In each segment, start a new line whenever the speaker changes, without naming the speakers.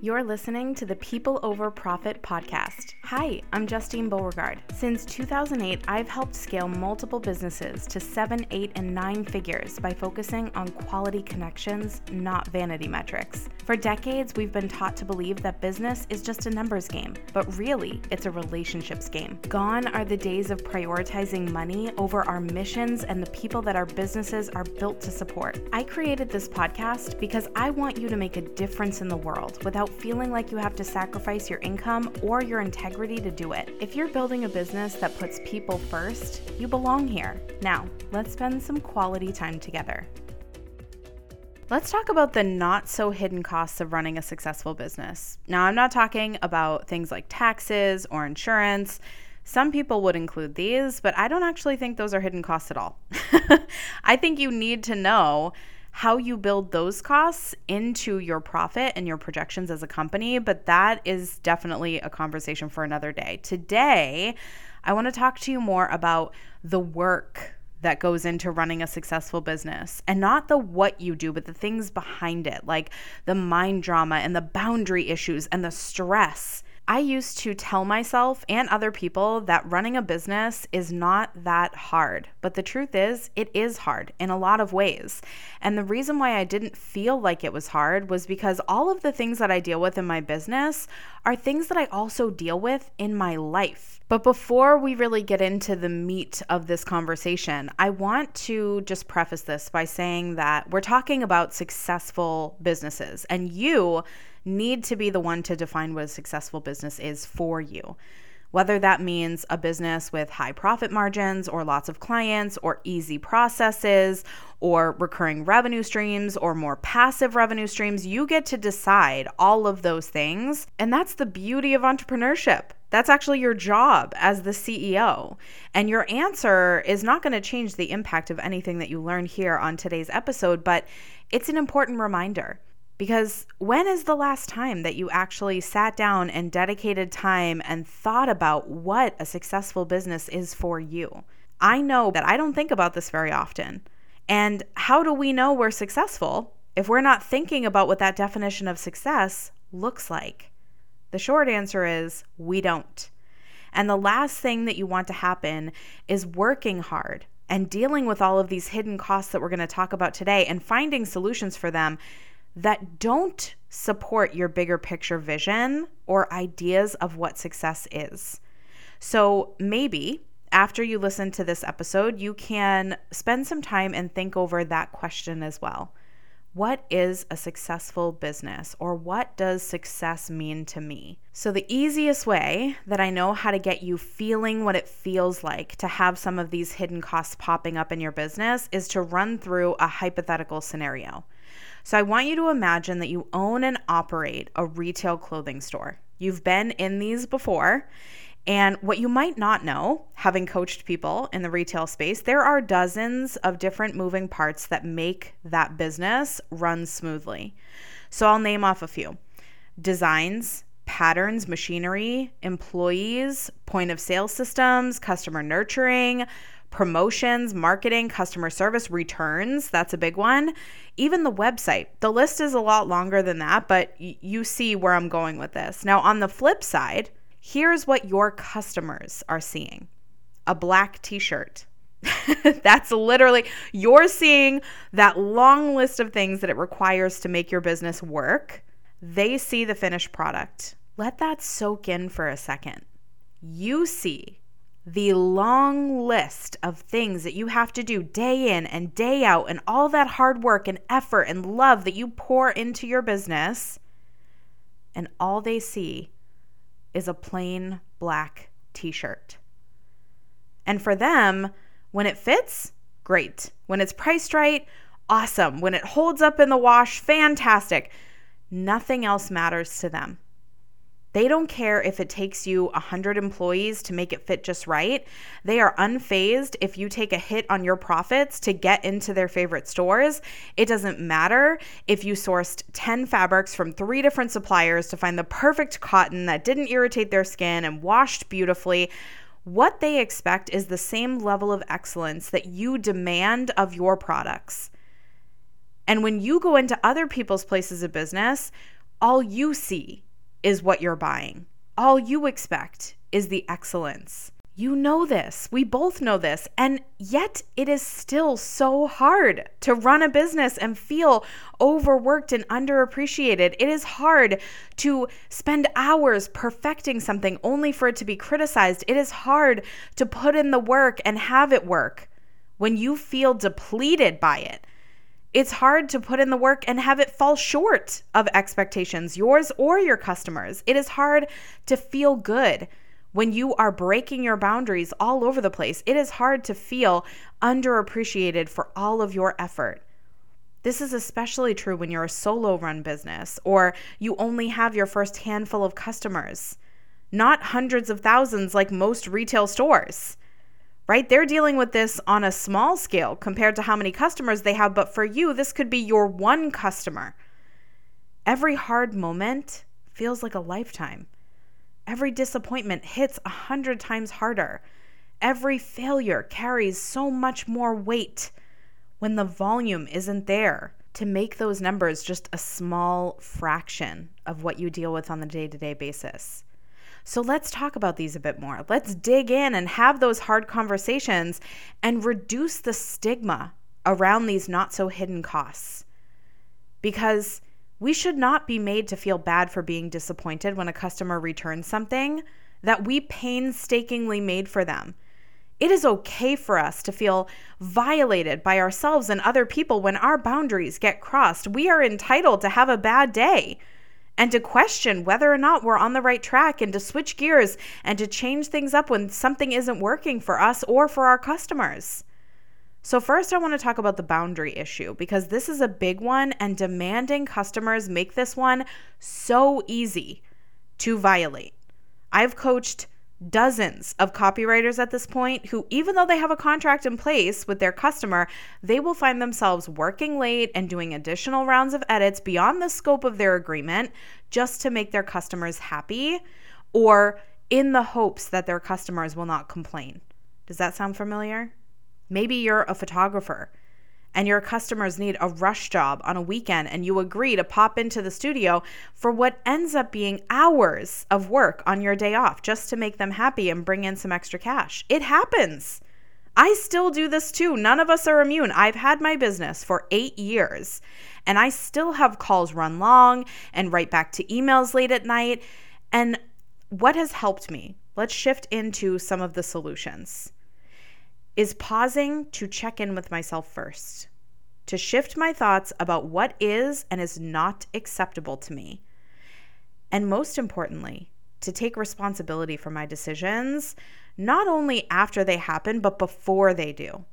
You're listening to the People Over Profit podcast. Hi, I'm Justine Beauregard. Since 2008, I've helped scale multiple businesses to seven, eight, and nine figures by focusing on quality connections, not vanity metrics. For decades, we've been taught to believe that business is just a numbers game, but really, it's a relationships game. Gone are the days of prioritizing money over our missions and the people that our businesses are built to support. I created this podcast because I want you to make a difference in the world without feeling like you have to sacrifice your income or your integrity to do it. If you're building a business that puts people first, you belong here. Now, let's spend some quality time together. Let's talk about the not so hidden costs of running a successful business. Now, I'm not talking about things like taxes or insurance. Some people would include these, but I don't actually think those are hidden costs at all. I think you need to know how you build those costs into your profit and your projections as a company, but that is definitely a conversation for another day. Today, I want to talk to you more about the work that goes into running a successful business. And not the what you do, but the things behind it, like the mind drama and the boundary issues and the stress I used to tell myself and other people that running a business is not that hard. But the truth is, it is hard in a lot of ways. And the reason why I didn't feel like it was hard was because all of the things that I deal with in my business are things that I also deal with in my life. But before we really get into the meat of this conversation, I want to just preface this by saying that we're talking about successful businesses, and you need to be the one to define what a successful business is for you. Whether that means a business with high profit margins or lots of clients or easy processes or recurring revenue streams or more passive revenue streams, you get to decide all of those things. And that's the beauty of entrepreneurship. That's actually your job as the CEO. And your answer is not going to change the impact of anything that you learn here on today's episode, but it's an important reminder. Because when is the last time that you actually sat down and dedicated time and thought about what a successful business is for you? I know that I don't think about this very often. And how do we know we're successful if we're not thinking about what that definition of success looks like? The short answer is we don't. And the last thing that you want to happen is working hard and dealing with all of these hidden costs that we're going to talk about today and finding solutions for them that don't support your bigger picture vision or ideas of what success is. So maybe after you listen to this episode, you can spend some time and think over that question as well. What is a successful business, or what does success mean to me? So, the easiest way that I know how to get you feeling what it feels like to have some of these hidden costs popping up in your business is to run through a hypothetical scenario. So I want you to imagine that you own and operate a retail clothing store. You've been in these before. And what you might not know, having coached people in the retail space, there are dozens of different moving parts that make that business run smoothly. So I'll name off a few designs, patterns, machinery, employees, point of sale systems, customer nurturing, promotions, marketing, customer service, returns. That's a big one. Even the website. The list is a lot longer than that, but y- you see where I'm going with this. Now, on the flip side, here's what your customers are seeing a black t shirt. That's literally, you're seeing that long list of things that it requires to make your business work. They see the finished product. Let that soak in for a second. You see the long list of things that you have to do day in and day out, and all that hard work and effort and love that you pour into your business, and all they see is a plain black t shirt. And for them, when it fits, great. When it's priced right, awesome. When it holds up in the wash, fantastic. Nothing else matters to them. They don't care if it takes you 100 employees to make it fit just right. They are unfazed if you take a hit on your profits to get into their favorite stores. It doesn't matter if you sourced 10 fabrics from three different suppliers to find the perfect cotton that didn't irritate their skin and washed beautifully. What they expect is the same level of excellence that you demand of your products. And when you go into other people's places of business, all you see is what you're buying. All you expect is the excellence. You know this. We both know this. And yet, it is still so hard to run a business and feel overworked and underappreciated. It is hard to spend hours perfecting something only for it to be criticized. It is hard to put in the work and have it work when you feel depleted by it. It's hard to put in the work and have it fall short of expectations, yours or your customers. It is hard to feel good when you are breaking your boundaries all over the place, it is hard to feel underappreciated for all of your effort. This is especially true when you're a solo run business or you only have your first handful of customers, not hundreds of thousands like most retail stores. Right? They're dealing with this on a small scale compared to how many customers they have, but for you, this could be your one customer. Every hard moment feels like a lifetime. Every disappointment hits a hundred times harder. Every failure carries so much more weight when the volume isn't there to make those numbers just a small fraction of what you deal with on the day to day basis. So let's talk about these a bit more. Let's dig in and have those hard conversations and reduce the stigma around these not so hidden costs. Because we should not be made to feel bad for being disappointed when a customer returns something that we painstakingly made for them. It is okay for us to feel violated by ourselves and other people when our boundaries get crossed. We are entitled to have a bad day and to question whether or not we're on the right track and to switch gears and to change things up when something isn't working for us or for our customers. So, first, I want to talk about the boundary issue because this is a big one, and demanding customers make this one so easy to violate. I've coached dozens of copywriters at this point who, even though they have a contract in place with their customer, they will find themselves working late and doing additional rounds of edits beyond the scope of their agreement just to make their customers happy or in the hopes that their customers will not complain. Does that sound familiar? Maybe you're a photographer and your customers need a rush job on a weekend and you agree to pop into the studio for what ends up being hours of work on your day off just to make them happy and bring in some extra cash. It happens. I still do this too. None of us are immune. I've had my business for eight years and I still have calls run long and write back to emails late at night. And what has helped me? Let's shift into some of the solutions is pausing to check in with myself first, to shift my thoughts about what is and is not acceptable to me. And most importantly, to take responsibility for my decisions, not only after they happen, but before they do.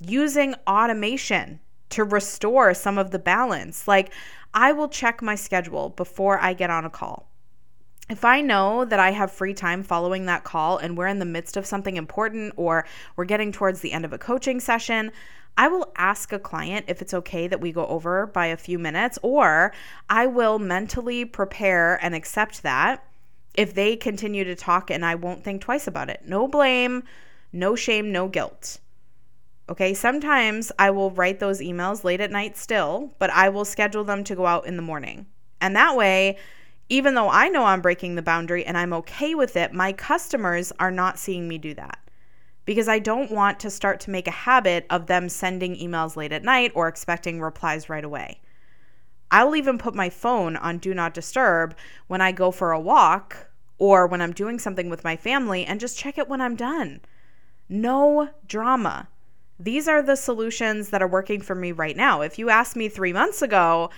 Using automation to restore some of the balance. Like, I will check my schedule before I get on a call if I know that I have free time following that call and we're in the midst of something important or we're getting towards the end of a coaching session, I will ask a client if it's okay that we go over by a few minutes, or I will mentally prepare and accept that if they continue to talk and I won't think twice about it. No blame, no shame, no guilt. Okay, sometimes I will write those emails late at night still, but I will schedule them to go out in the morning. And that way, even though I know I'm breaking the boundary and I'm okay with it, my customers are not seeing me do that because I don't want to start to make a habit of them sending emails late at night or expecting replies right away. I'll even put my phone on do not disturb when I go for a walk or when I'm doing something with my family and just check it when I'm done. No drama. These are the solutions that are working for me right now. If you asked me three months ago,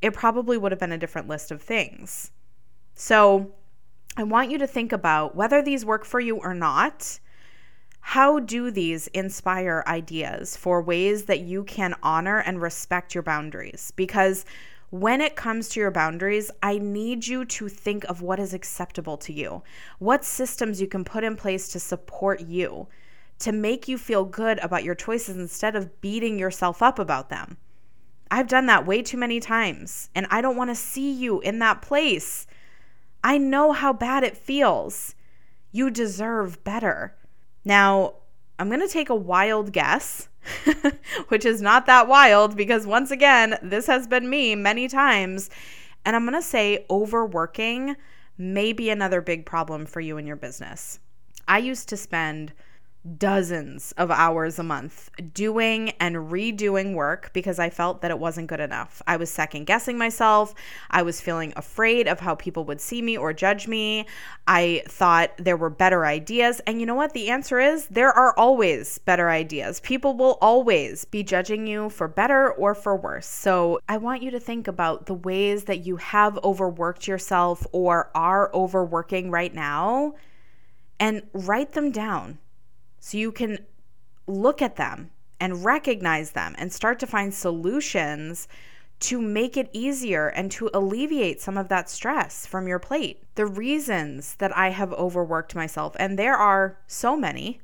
it probably would have been a different list of things. So I want you to think about whether these work for you or not. How do these inspire ideas for ways that you can honor and respect your boundaries? Because when it comes to your boundaries, I need you to think of what is acceptable to you, what systems you can put in place to support you, to make you feel good about your choices instead of beating yourself up about them. I've done that way too many times, and I don't want to see you in that place. I know how bad it feels. You deserve better. Now, I'm going to take a wild guess, which is not that wild because, once again, this has been me many times. And I'm going to say overworking may be another big problem for you in your business. I used to spend dozens of hours a month doing and redoing work because I felt that it wasn't good enough. I was second guessing myself. I was feeling afraid of how people would see me or judge me. I thought there were better ideas. And you know what? The answer is there are always better ideas. People will always be judging you for better or for worse. So I want you to think about the ways that you have overworked yourself or are overworking right now and write them down so you can look at them and recognize them and start to find solutions to make it easier and to alleviate some of that stress from your plate. The reasons that I have overworked myself, and there are so many,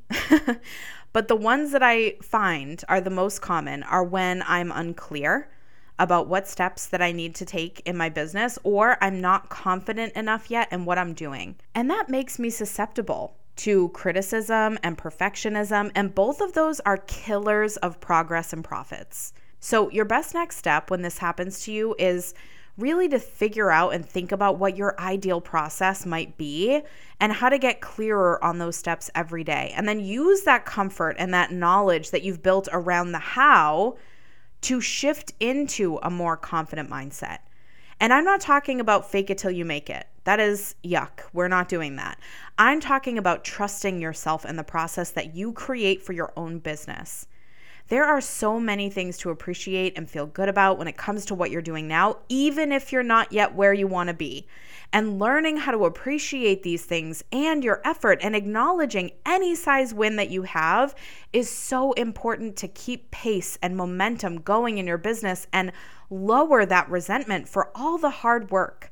but the ones that I find are the most common are when I'm unclear about what steps that I need to take in my business or I'm not confident enough yet in what I'm doing. And that makes me susceptible to criticism and perfectionism, and both of those are killers of progress and profits. So, your best next step when this happens to you is really to figure out and think about what your ideal process might be and how to get clearer on those steps every day. And then use that comfort and that knowledge that you've built around the how to shift into a more confident mindset. And I'm not talking about fake it till you make it. That is yuck. We're not doing that. I'm talking about trusting yourself in the process that you create for your own business. There are so many things to appreciate and feel good about when it comes to what you're doing now, even if you're not yet where you want to be. And learning how to appreciate these things and your effort and acknowledging any size win that you have is so important to keep pace and momentum going in your business and lower that resentment for all the hard work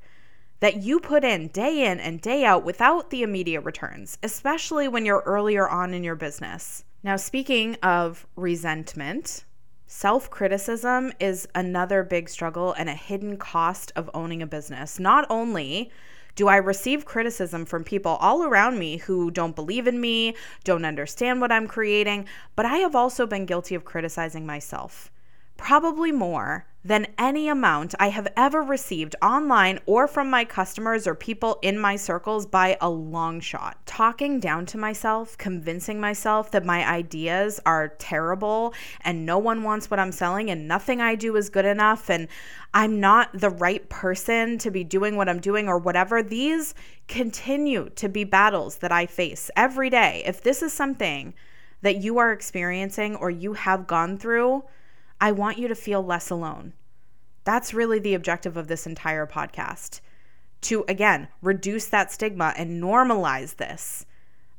that you put in day in and day out without the immediate returns, especially when you're earlier on in your business. Now, speaking of resentment, Self criticism is another big struggle and a hidden cost of owning a business. Not only do I receive criticism from people all around me who don't believe in me, don't understand what I'm creating, but I have also been guilty of criticizing myself probably more than any amount I have ever received online or from my customers or people in my circles by a long shot. Talking down to myself, convincing myself that my ideas are terrible and no one wants what I'm selling and nothing I do is good enough and I'm not the right person to be doing what I'm doing or whatever, these continue to be battles that I face every day. If this is something that you are experiencing or you have gone through, I want you to feel less alone. That's really the objective of this entire podcast to, again, reduce that stigma and normalize this.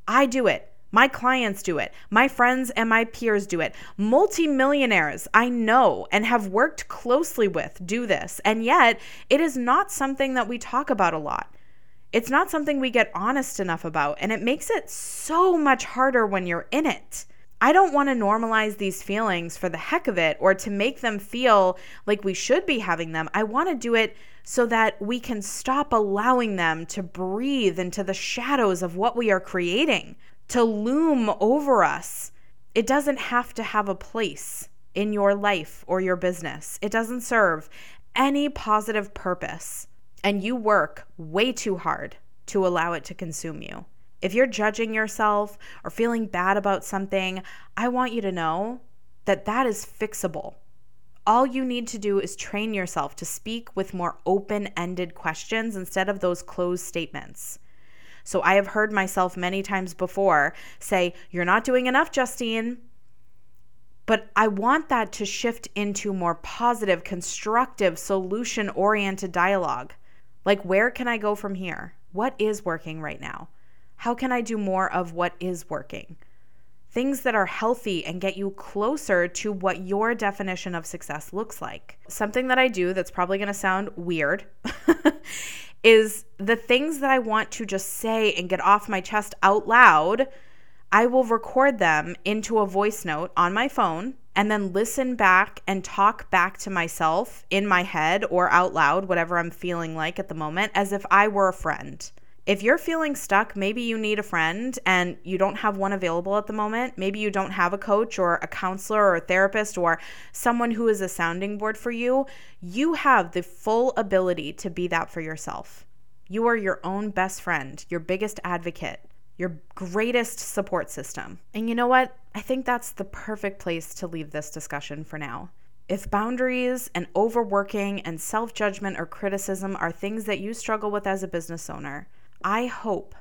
I do it. My clients do it. My friends and my peers do it. Multimillionaires I know and have worked closely with do this. And yet, it is not something that we talk about a lot. It's not something we get honest enough about. And it makes it so much harder when you're in it. I don't want to normalize these feelings for the heck of it or to make them feel like we should be having them. I want to do it so that we can stop allowing them to breathe into the shadows of what we are creating, to loom over us. It doesn't have to have a place in your life or your business, it doesn't serve any positive purpose. And you work way too hard to allow it to consume you. If you're judging yourself or feeling bad about something, I want you to know that that is fixable. All you need to do is train yourself to speak with more open ended questions instead of those closed statements. So I have heard myself many times before say, You're not doing enough, Justine. But I want that to shift into more positive, constructive, solution oriented dialogue. Like, where can I go from here? What is working right now? How can I do more of what is working? Things that are healthy and get you closer to what your definition of success looks like. Something that I do that's probably to sound weird is the things that I want to just say and get off my chest out loud. I will record them into a voice note on my phone and then listen back and talk back to myself in my head or out loud, whatever I'm feeling like at the moment, as if I were a friend. If you're feeling stuck, maybe you need a friend and you don't have one available at the moment. Maybe you don't have a coach or a counselor or a therapist or someone who is a sounding board for you. You have the full ability to be that for yourself. You are your own best friend, your biggest advocate, your greatest support system. And you know what? I think that's the perfect place to leave this discussion for now. If boundaries and overworking and self judgment or criticism are things that you struggle with as a business owner, I hope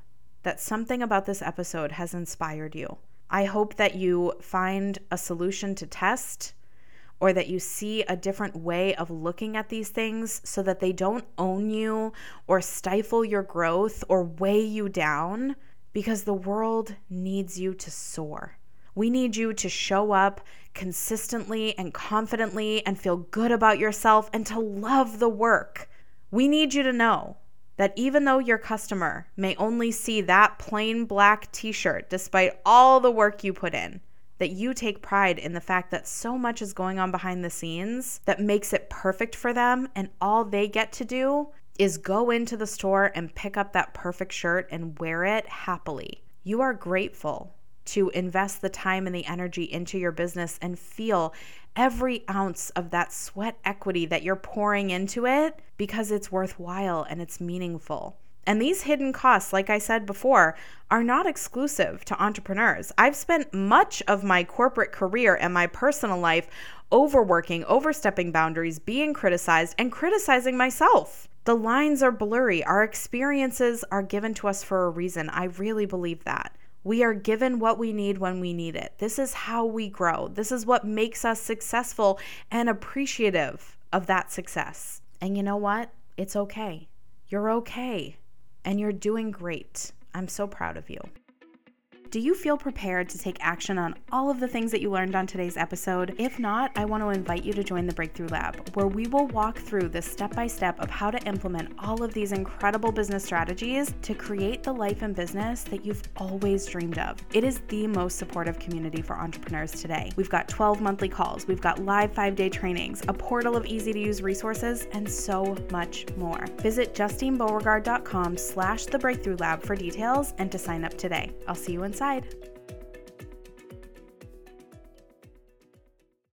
that something about this episode has inspired you. I hope that you find a solution to test or that you see a different way of looking at these things so that they don't own you or stifle your growth or weigh you down because the world needs you to soar. We need you to show up consistently and confidently and feel good about yourself and to love the work. We need you to know that even though your customer may only see that plain black t shirt, despite all the work you put in, that you take pride in the fact that so much is going on behind the scenes that makes it perfect for them, and all they get to do is go into the store and pick up that perfect shirt and wear it happily. You are grateful to invest the time and the energy into your business and feel every ounce of that sweat equity that you're pouring into it because it's worthwhile and it's meaningful. And these hidden costs, like I said before, are not exclusive to entrepreneurs. I've spent much of my corporate career and my personal life overworking, overstepping boundaries, being criticized, and criticizing myself. The lines are blurry. Our experiences are given to us for a reason. I really believe that. We are given what we need when we need it. This is how we grow. This is what makes us successful and appreciative of that success. And you know what? It's okay. You're okay. And you're doing great. I'm so proud of you. Do you feel prepared to take action on all of the things that you learned on today's episode? If not, I want to invite you to join the Breakthrough Lab, where we will walk through the step by step of how to implement all of these incredible business strategies to create the life and business that you've always dreamed of. It is the most supportive community for entrepreneurs today. We've got 12 monthly calls, we've got live five day trainings, a portal of easy to use resources, and so much more. Visit justinebeauregard.com slash the breakthrough lab for details and to sign up today. I'll see you inside inside.